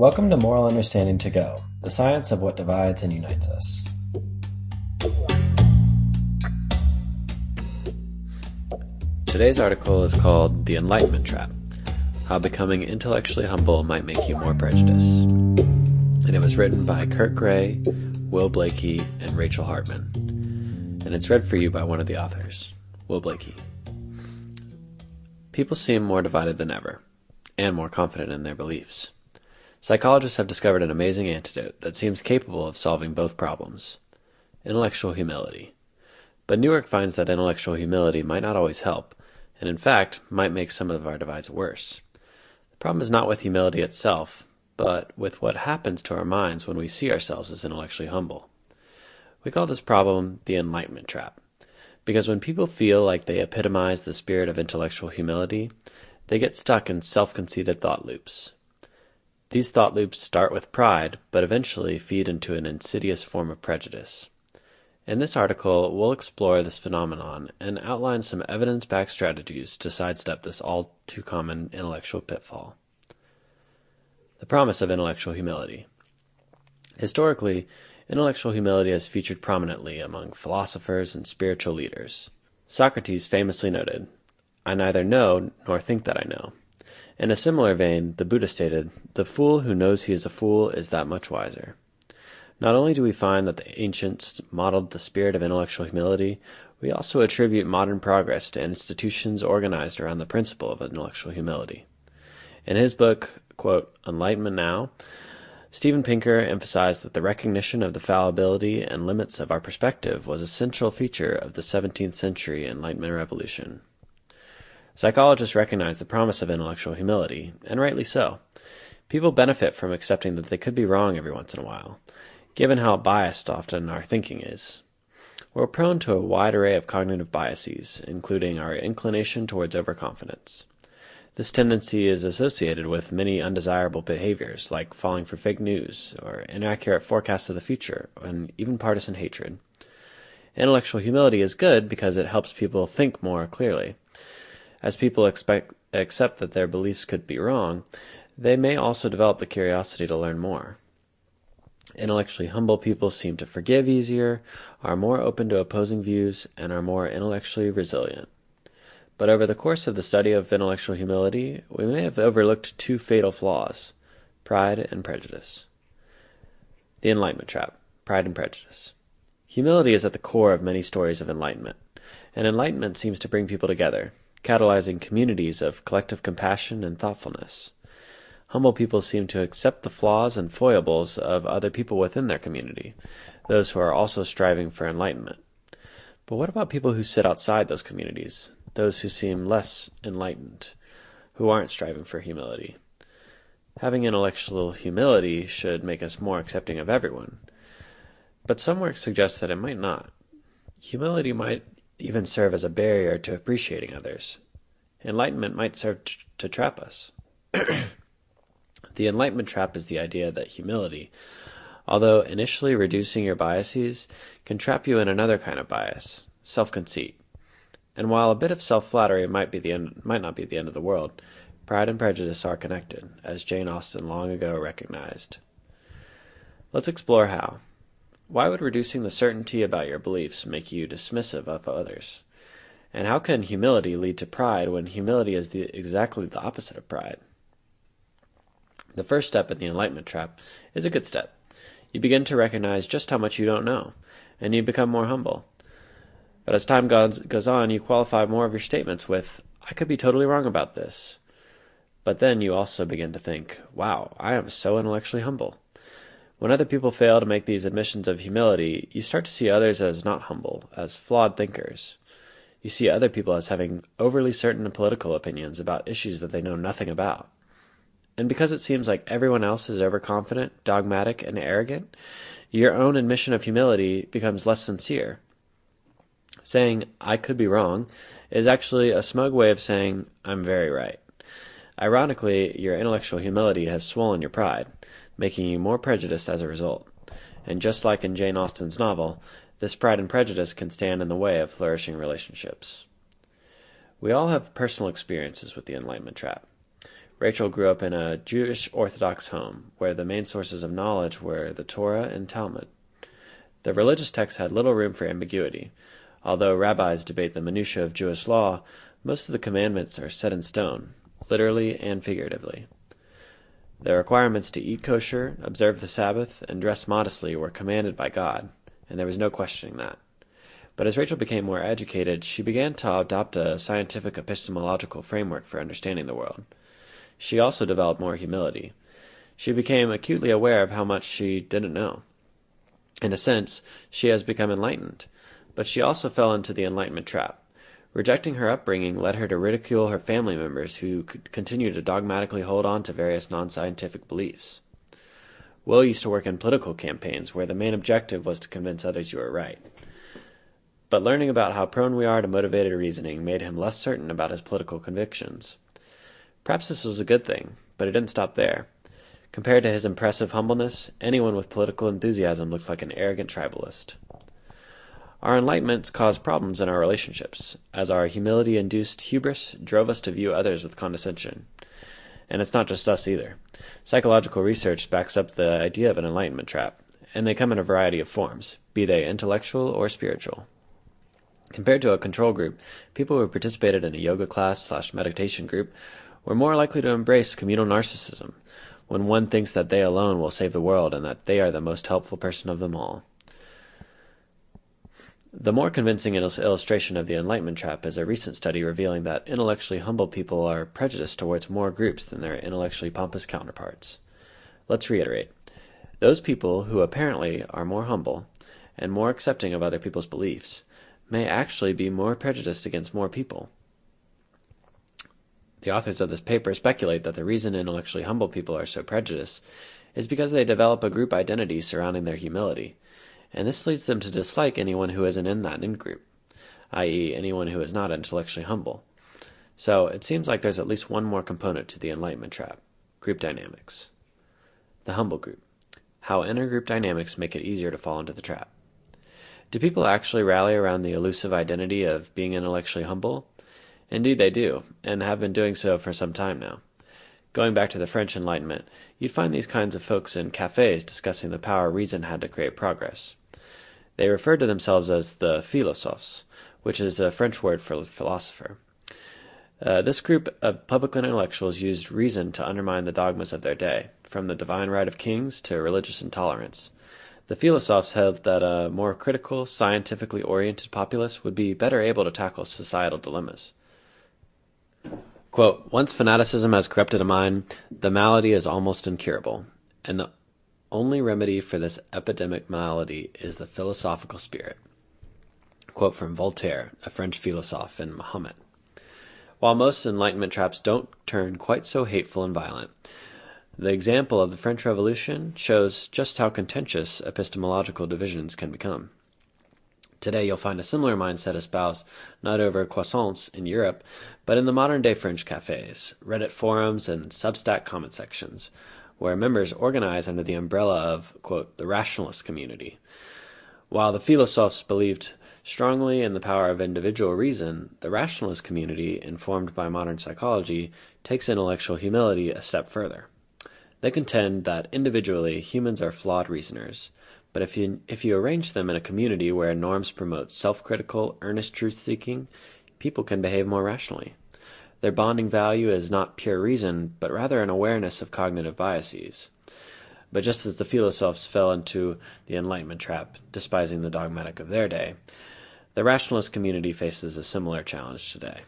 Welcome to Moral Understanding to Go, the science of what divides and unites us. Today's article is called The Enlightenment Trap How Becoming Intellectually Humble Might Make You More Prejudiced. And it was written by Kurt Gray, Will Blakey, and Rachel Hartman. And it's read for you by one of the authors, Will Blakey. People seem more divided than ever, and more confident in their beliefs. Psychologists have discovered an amazing antidote that seems capable of solving both problems intellectual humility. But new work finds that intellectual humility might not always help, and in fact, might make some of our divides worse. The problem is not with humility itself, but with what happens to our minds when we see ourselves as intellectually humble. We call this problem the enlightenment trap, because when people feel like they epitomize the spirit of intellectual humility, they get stuck in self conceited thought loops. These thought loops start with pride, but eventually feed into an insidious form of prejudice. In this article, we'll explore this phenomenon and outline some evidence backed strategies to sidestep this all too common intellectual pitfall. The promise of intellectual humility. Historically, intellectual humility has featured prominently among philosophers and spiritual leaders. Socrates famously noted, I neither know nor think that I know. In a similar vein, the Buddha stated, The fool who knows he is a fool is that much wiser. Not only do we find that the ancients modeled the spirit of intellectual humility, we also attribute modern progress to institutions organized around the principle of intellectual humility. In his book, quote, Enlightenment Now, Steven Pinker emphasized that the recognition of the fallibility and limits of our perspective was a central feature of the 17th century Enlightenment revolution. Psychologists recognize the promise of intellectual humility, and rightly so. People benefit from accepting that they could be wrong every once in a while, given how biased often our thinking is. We're prone to a wide array of cognitive biases, including our inclination towards overconfidence. This tendency is associated with many undesirable behaviors, like falling for fake news, or inaccurate forecasts of the future, and even partisan hatred. Intellectual humility is good because it helps people think more clearly. As people expect, accept that their beliefs could be wrong, they may also develop the curiosity to learn more. Intellectually humble people seem to forgive easier, are more open to opposing views, and are more intellectually resilient. But over the course of the study of intellectual humility, we may have overlooked two fatal flaws pride and prejudice. The Enlightenment Trap Pride and Prejudice. Humility is at the core of many stories of enlightenment, and enlightenment seems to bring people together, catalyzing communities of collective compassion and thoughtfulness. Humble people seem to accept the flaws and foibles of other people within their community, those who are also striving for enlightenment. But what about people who sit outside those communities, those who seem less enlightened, who aren't striving for humility? Having intellectual humility should make us more accepting of everyone. But some work suggests that it might not. Humility might even serve as a barrier to appreciating others. Enlightenment might serve t- to trap us. the Enlightenment trap is the idea that humility, although initially reducing your biases, can trap you in another kind of bias, self conceit. And while a bit of self flattery might might not be the end of the world, pride and prejudice are connected, as Jane Austen long ago recognized. Let's explore how. Why would reducing the certainty about your beliefs make you dismissive of others? And how can humility lead to pride when humility is the, exactly the opposite of pride? The first step in the enlightenment trap is a good step. You begin to recognize just how much you don't know, and you become more humble. But as time goes, goes on, you qualify more of your statements with, I could be totally wrong about this. But then you also begin to think, wow, I am so intellectually humble. When other people fail to make these admissions of humility, you start to see others as not humble, as flawed thinkers. You see other people as having overly certain political opinions about issues that they know nothing about. And because it seems like everyone else is overconfident, dogmatic, and arrogant, your own admission of humility becomes less sincere. Saying, I could be wrong, is actually a smug way of saying, I'm very right. Ironically, your intellectual humility has swollen your pride making you more prejudiced as a result. And just like in Jane Austen's novel, this pride and prejudice can stand in the way of flourishing relationships. We all have personal experiences with the enlightenment trap. Rachel grew up in a Jewish Orthodox home where the main sources of knowledge were the Torah and Talmud. The religious texts had little room for ambiguity. Although rabbis debate the minutiae of Jewish law, most of the commandments are set in stone, literally and figuratively. The requirements to eat kosher, observe the Sabbath, and dress modestly were commanded by God, and there was no questioning that. But as Rachel became more educated, she began to adopt a scientific epistemological framework for understanding the world. She also developed more humility. She became acutely aware of how much she didn't know. In a sense, she has become enlightened, but she also fell into the enlightenment trap. Rejecting her upbringing led her to ridicule her family members who could continue to dogmatically hold on to various non scientific beliefs. Will used to work in political campaigns where the main objective was to convince others you were right. But learning about how prone we are to motivated reasoning made him less certain about his political convictions. Perhaps this was a good thing, but it didn't stop there. Compared to his impressive humbleness, anyone with political enthusiasm looked like an arrogant tribalist. Our enlightenments caused problems in our relationships, as our humility induced hubris drove us to view others with condescension. And it's not just us either. Psychological research backs up the idea of an enlightenment trap, and they come in a variety of forms, be they intellectual or spiritual. Compared to a control group, people who participated in a yoga class slash meditation group were more likely to embrace communal narcissism, when one thinks that they alone will save the world and that they are the most helpful person of them all. The more convincing illustration of the enlightenment trap is a recent study revealing that intellectually humble people are prejudiced towards more groups than their intellectually pompous counterparts. Let's reiterate. Those people who apparently are more humble and more accepting of other people's beliefs may actually be more prejudiced against more people. The authors of this paper speculate that the reason intellectually humble people are so prejudiced is because they develop a group identity surrounding their humility and this leads them to dislike anyone who isn't in that in group, i.e., anyone who is not intellectually humble. So it seems like there's at least one more component to the enlightenment trap group dynamics. The humble group. How intergroup dynamics make it easier to fall into the trap. Do people actually rally around the elusive identity of being intellectually humble? Indeed, they do, and have been doing so for some time now. Going back to the French Enlightenment, you'd find these kinds of folks in cafes discussing the power reason had to create progress. They referred to themselves as the philosophes, which is a French word for philosopher. Uh, this group of public intellectuals used reason to undermine the dogmas of their day, from the divine right of kings to religious intolerance. The philosophes held that a more critical, scientifically oriented populace would be better able to tackle societal dilemmas. Quote, Once fanaticism has corrupted a mind, the malady is almost incurable, and the only remedy for this epidemic malady is the philosophical spirit. Quote from Voltaire, a French philosopher in Mahomet. While most enlightenment traps don't turn quite so hateful and violent, the example of the French Revolution shows just how contentious epistemological divisions can become. Today, you'll find a similar mindset espoused not over croissants in Europe, but in the modern day French cafes, Reddit forums, and Substack comment sections, where members organize under the umbrella of, quote, the rationalist community. While the philosophes believed strongly in the power of individual reason, the rationalist community, informed by modern psychology, takes intellectual humility a step further. They contend that individually humans are flawed reasoners, but if you, if you arrange them in a community where norms promote self critical, earnest truth seeking, people can behave more rationally. Their bonding value is not pure reason, but rather an awareness of cognitive biases. But just as the philosophes fell into the Enlightenment trap, despising the dogmatic of their day, the rationalist community faces a similar challenge today.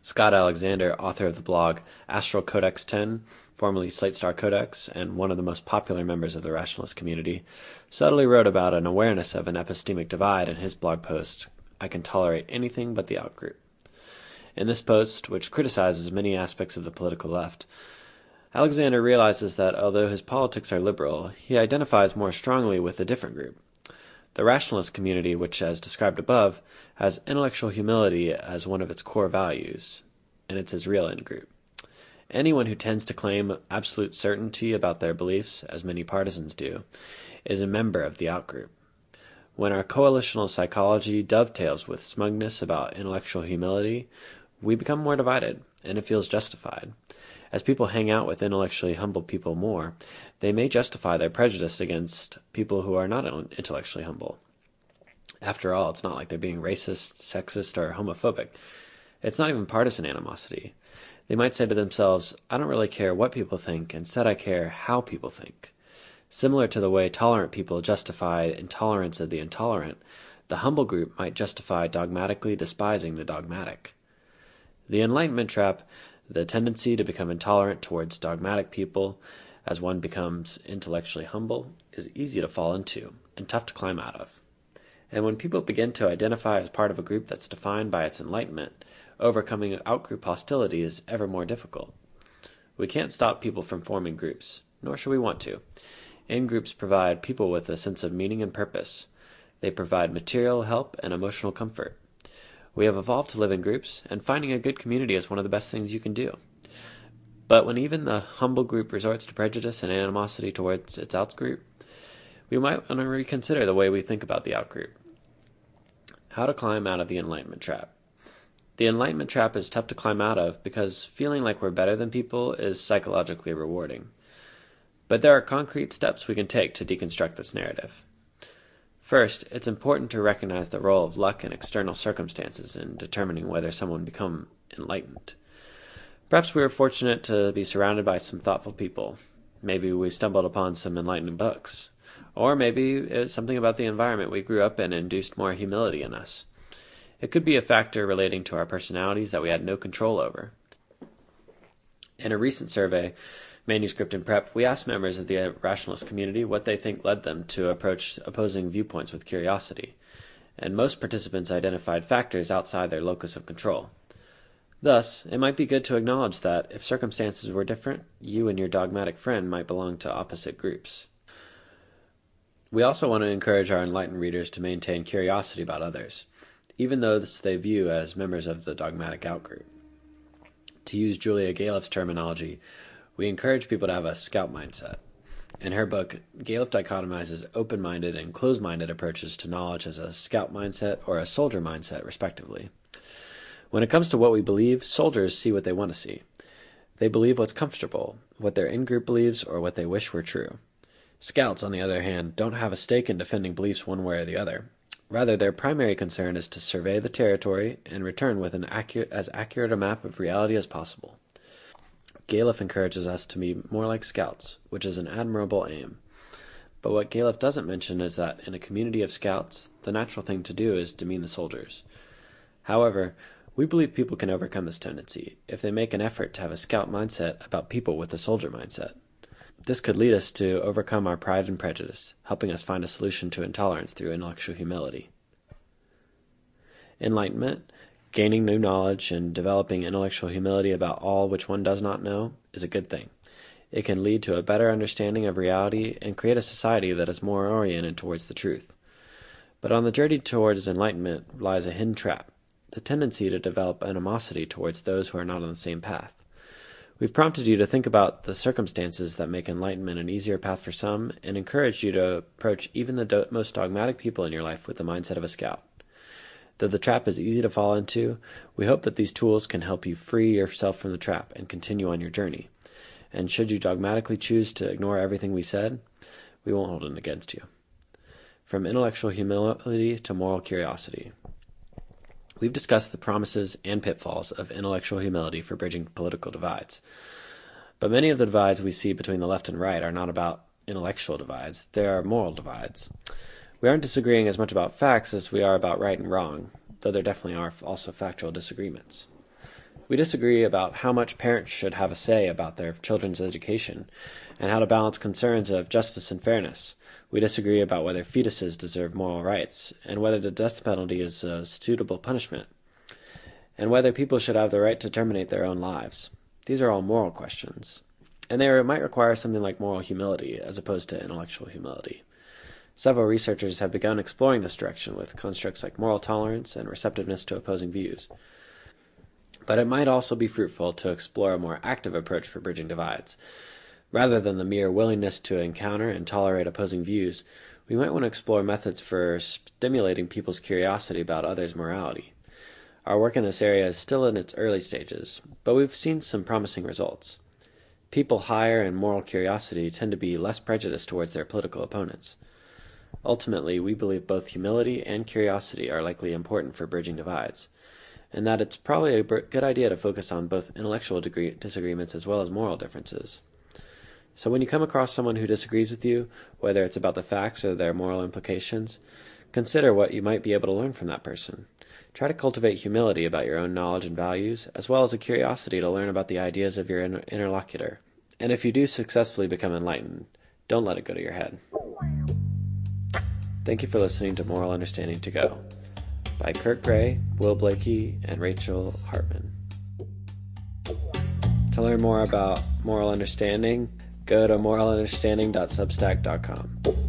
Scott Alexander, author of the blog Astral Codex Ten, formerly Slate Star Codex, and one of the most popular members of the rationalist community, subtly wrote about an awareness of an epistemic divide in his blog post, I Can Tolerate Anything But the Outgroup. In this post, which criticizes many aspects of the political left, Alexander realizes that although his politics are liberal, he identifies more strongly with a different group. The rationalist community, which, as described above, has intellectual humility as one of its core values, and it's his real in group. Anyone who tends to claim absolute certainty about their beliefs, as many partisans do, is a member of the outgroup. When our coalitional psychology dovetails with smugness about intellectual humility, we become more divided, and it feels justified. As people hang out with intellectually humble people more, they may justify their prejudice against people who are not intellectually humble. After all, it's not like they're being racist, sexist, or homophobic. It's not even partisan animosity. They might say to themselves, I don't really care what people think, instead, I care how people think. Similar to the way tolerant people justify intolerance of the intolerant, the humble group might justify dogmatically despising the dogmatic. The Enlightenment trap, the tendency to become intolerant towards dogmatic people as one becomes intellectually humble, is easy to fall into and tough to climb out of. And when people begin to identify as part of a group that's defined by its enlightenment, overcoming outgroup hostility is ever more difficult. We can't stop people from forming groups, nor should we want to. In groups provide people with a sense of meaning and purpose. They provide material help and emotional comfort. We have evolved to live in groups, and finding a good community is one of the best things you can do. But when even the humble group resorts to prejudice and animosity towards its outgroup, we might want to reconsider the way we think about the outgroup. How to climb out of the enlightenment trap. The enlightenment trap is tough to climb out of because feeling like we're better than people is psychologically rewarding. But there are concrete steps we can take to deconstruct this narrative. First, it's important to recognize the role of luck and external circumstances in determining whether someone become enlightened. Perhaps we were fortunate to be surrounded by some thoughtful people. Maybe we stumbled upon some enlightening books. Or maybe it's something about the environment we grew up in induced more humility in us. It could be a factor relating to our personalities that we had no control over. In a recent survey, Manuscript and Prep, we asked members of the rationalist community what they think led them to approach opposing viewpoints with curiosity, and most participants identified factors outside their locus of control. Thus, it might be good to acknowledge that, if circumstances were different, you and your dogmatic friend might belong to opposite groups. We also want to encourage our enlightened readers to maintain curiosity about others even those they view as members of the dogmatic outgroup. To use Julia Galef's terminology, we encourage people to have a scout mindset. In her book, Galef dichotomizes open minded and closed minded approaches to knowledge as a scout mindset or a soldier mindset, respectively. When it comes to what we believe, soldiers see what they want to see. They believe what's comfortable, what their in group believes, or what they wish were true. Scouts, on the other hand, don't have a stake in defending beliefs one way or the other. Rather, their primary concern is to survey the territory and return with an accurate, as accurate a map of reality as possible. Galef encourages us to be more like scouts, which is an admirable aim. But what Galef doesn't mention is that in a community of scouts, the natural thing to do is demean the soldiers. However, we believe people can overcome this tendency if they make an effort to have a scout mindset about people with a soldier mindset. This could lead us to overcome our pride and prejudice, helping us find a solution to intolerance through intellectual humility. Enlightenment, gaining new knowledge, and developing intellectual humility about all which one does not know is a good thing. It can lead to a better understanding of reality and create a society that is more oriented towards the truth. But on the journey towards enlightenment lies a hidden trap the tendency to develop animosity towards those who are not on the same path. We've prompted you to think about the circumstances that make enlightenment an easier path for some, and encouraged you to approach even the do- most dogmatic people in your life with the mindset of a scout. Though the trap is easy to fall into, we hope that these tools can help you free yourself from the trap and continue on your journey. And should you dogmatically choose to ignore everything we said, we won't hold it against you. From intellectual humility to moral curiosity. We've discussed the promises and pitfalls of intellectual humility for bridging political divides. But many of the divides we see between the left and right are not about intellectual divides, they are moral divides. We aren't disagreeing as much about facts as we are about right and wrong, though there definitely are also factual disagreements. We disagree about how much parents should have a say about their children's education and how to balance concerns of justice and fairness. We disagree about whether fetuses deserve moral rights, and whether the death penalty is a suitable punishment, and whether people should have the right to terminate their own lives. These are all moral questions, and they might require something like moral humility as opposed to intellectual humility. Several researchers have begun exploring this direction with constructs like moral tolerance and receptiveness to opposing views. But it might also be fruitful to explore a more active approach for bridging divides, Rather than the mere willingness to encounter and tolerate opposing views, we might want to explore methods for stimulating people's curiosity about others' morality. Our work in this area is still in its early stages, but we've seen some promising results. People higher in moral curiosity tend to be less prejudiced towards their political opponents. Ultimately, we believe both humility and curiosity are likely important for bridging divides, and that it's probably a good idea to focus on both intellectual disagreements as well as moral differences. So when you come across someone who disagrees with you, whether it's about the facts or their moral implications, consider what you might be able to learn from that person. Try to cultivate humility about your own knowledge and values, as well as a curiosity to learn about the ideas of your interlocutor. And if you do successfully become enlightened, don't let it go to your head. Thank you for listening to Moral Understanding to Go by Kurt Gray, Will Blakey, and Rachel Hartman. To learn more about moral understanding, go to moralunderstanding.substack.com.